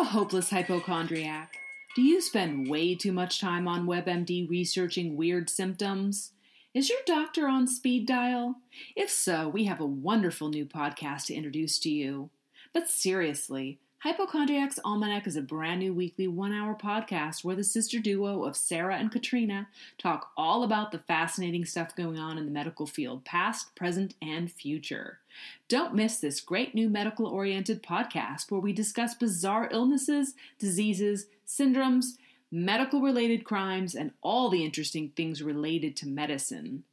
a hopeless hypochondriac? Do you spend way too much time on WebMD researching weird symptoms? Is your doctor on speed dial? If so, we have a wonderful new podcast to introduce to you. But seriously, Hypochondriac's Almanac is a brand new weekly one hour podcast where the sister duo of Sarah and Katrina talk all about the fascinating stuff going on in the medical field, past, present, and future. Don't miss this great new medical oriented podcast where we discuss bizarre illnesses, diseases, syndromes, medical related crimes, and all the interesting things related to medicine.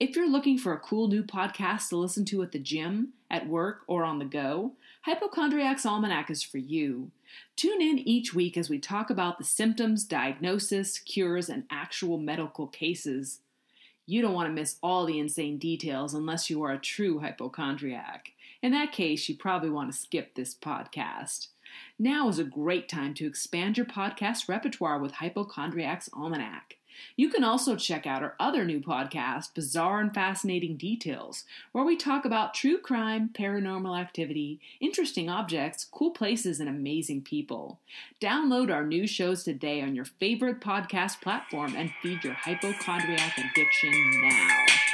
If you're looking for a cool new podcast to listen to at the gym, at work, or on the go, Hypochondriac's Almanac is for you. Tune in each week as we talk about the symptoms, diagnosis, cures, and actual medical cases. You don't want to miss all the insane details unless you are a true hypochondriac. In that case, you probably want to skip this podcast. Now is a great time to expand your podcast repertoire with Hypochondriac's Almanac. You can also check out our other new podcast, Bizarre and Fascinating Details, where we talk about true crime, paranormal activity, interesting objects, cool places, and amazing people. Download our new shows today on your favorite podcast platform and feed your hypochondriac addiction now.